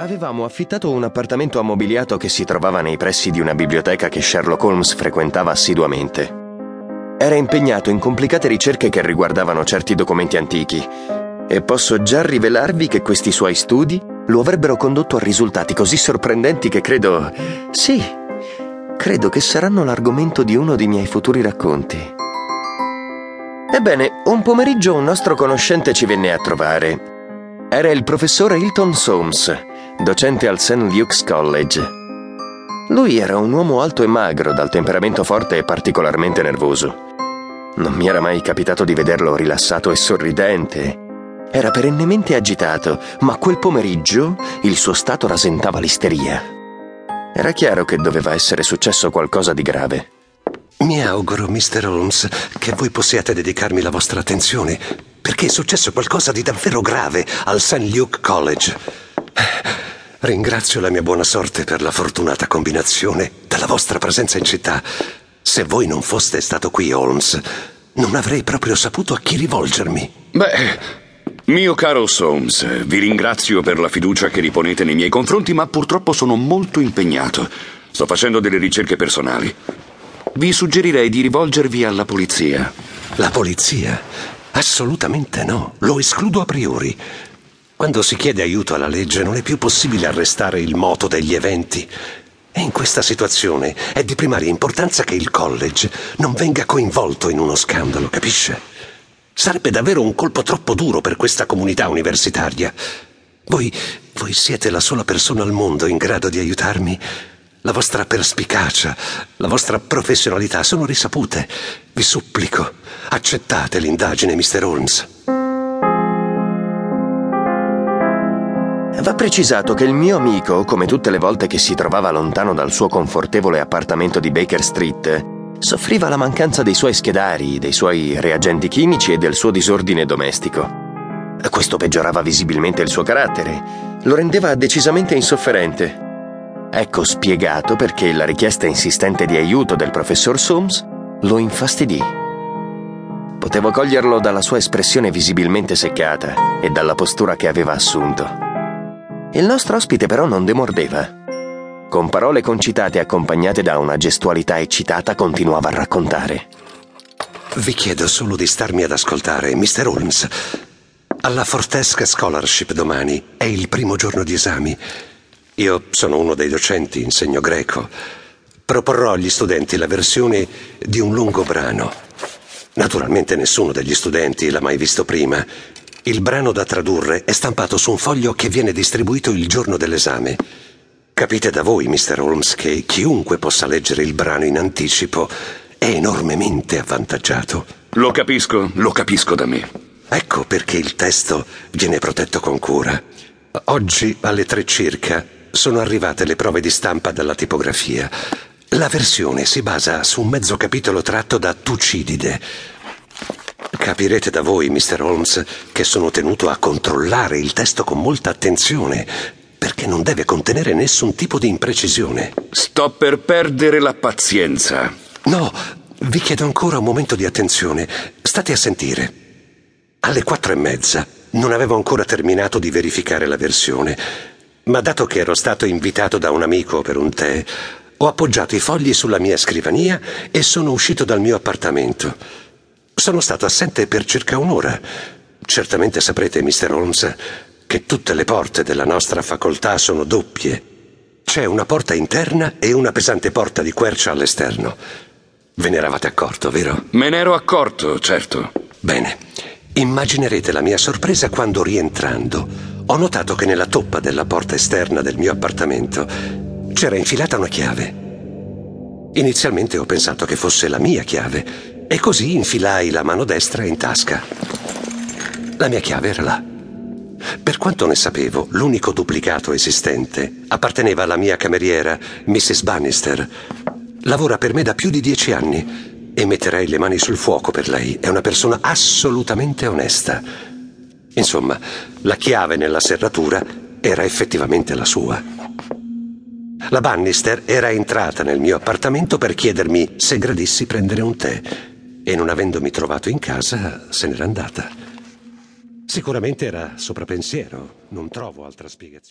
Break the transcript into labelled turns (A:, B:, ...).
A: Avevamo affittato un appartamento ammobiliato che si trovava nei pressi di una biblioteca che Sherlock Holmes frequentava assiduamente. Era impegnato in complicate ricerche che riguardavano certi documenti antichi e posso già rivelarvi che questi suoi studi lo avrebbero condotto a risultati così sorprendenti che credo... Sì, credo che saranno l'argomento di uno dei miei futuri racconti. Ebbene, un pomeriggio un nostro conoscente ci venne a trovare. Era il professor Hilton Soames docente al St. Luke's College. Lui era un uomo alto e magro, dal temperamento forte e particolarmente nervoso. Non mi era mai capitato di vederlo rilassato e sorridente. Era perennemente agitato, ma quel pomeriggio il suo stato rasentava l'isteria. Era chiaro che doveva essere successo qualcosa di grave.
B: Mi auguro, Mr. Holmes, che voi possiate dedicarmi la vostra attenzione, perché è successo qualcosa di davvero grave al St. Luke College. Ringrazio la mia buona sorte per la fortunata combinazione della vostra presenza in città. Se voi non foste stato qui, Holmes, non avrei proprio saputo a chi rivolgermi.
C: Beh, mio caro Soames, vi ringrazio per la fiducia che riponete nei miei confronti, ma purtroppo sono molto impegnato. Sto facendo delle ricerche personali. Vi suggerirei di rivolgervi alla polizia.
B: La polizia? Assolutamente no, lo escludo a priori. Quando si chiede aiuto alla legge non è più possibile arrestare il moto degli eventi. E in questa situazione è di primaria importanza che il college non venga coinvolto in uno scandalo, capisce? Sarebbe davvero un colpo troppo duro per questa comunità universitaria. Voi, voi siete la sola persona al mondo in grado di aiutarmi. La vostra perspicacia, la vostra professionalità sono risapute. Vi supplico, accettate l'indagine, Mr. Holmes.
A: Va precisato che il mio amico, come tutte le volte che si trovava lontano dal suo confortevole appartamento di Baker Street, soffriva la mancanza dei suoi schedari, dei suoi reagenti chimici e del suo disordine domestico. Questo peggiorava visibilmente il suo carattere, lo rendeva decisamente insofferente. Ecco spiegato perché la richiesta insistente di aiuto del professor Soames lo infastidì. Potevo coglierlo dalla sua espressione visibilmente seccata e dalla postura che aveva assunto. Il nostro ospite però non demordeva. Con parole concitate accompagnate da una gestualità eccitata continuava a raccontare.
B: Vi chiedo solo di starmi ad ascoltare, Mr. Holmes. Alla Fortesca Scholarship domani è il primo giorno di esami. Io sono uno dei docenti, insegno greco. Proporrò agli studenti la versione di un lungo brano. Naturalmente nessuno degli studenti l'ha mai visto prima il brano da tradurre è stampato su un foglio che viene distribuito il giorno dell'esame. Capite da voi, Mr. Holmes, che chiunque possa leggere il brano in anticipo è enormemente avvantaggiato.
C: Lo capisco, lo capisco da me.
B: Ecco perché il testo viene protetto con cura. Oggi, alle tre circa, sono arrivate le prove di stampa dalla tipografia. La versione si basa su un mezzo capitolo tratto da Tucidide, Capirete da voi, Mr. Holmes, che sono tenuto a controllare il testo con molta attenzione, perché non deve contenere nessun tipo di imprecisione.
C: Sto per perdere la pazienza.
B: No, vi chiedo ancora un momento di attenzione. State a sentire. Alle quattro e mezza non avevo ancora terminato di verificare la versione, ma dato che ero stato invitato da un amico per un tè, ho appoggiato i fogli sulla mia scrivania e sono uscito dal mio appartamento. Sono stato assente per circa un'ora. Certamente saprete, Mr. Holmes, che tutte le porte della nostra facoltà sono doppie. C'è una porta interna e una pesante porta di quercia all'esterno. Ve ne eravate accorto, vero?
C: Me ne ero accorto, certo.
B: Bene. Immaginerete la mia sorpresa quando rientrando ho notato che nella toppa della porta esterna del mio appartamento c'era infilata una chiave. Inizialmente ho pensato che fosse la mia chiave e così infilai la mano destra in tasca. La mia chiave era là. Per quanto ne sapevo, l'unico duplicato esistente apparteneva alla mia cameriera, Mrs. Bannister. Lavora per me da più di dieci anni e metterei le mani sul fuoco per lei. È una persona assolutamente onesta. Insomma, la chiave nella serratura era effettivamente la sua. La Bannister era entrata nel mio appartamento per chiedermi se gradissi prendere un tè e non avendomi trovato in casa se n'era andata. Sicuramente era soprapensiero, non trovo altra spiegazione.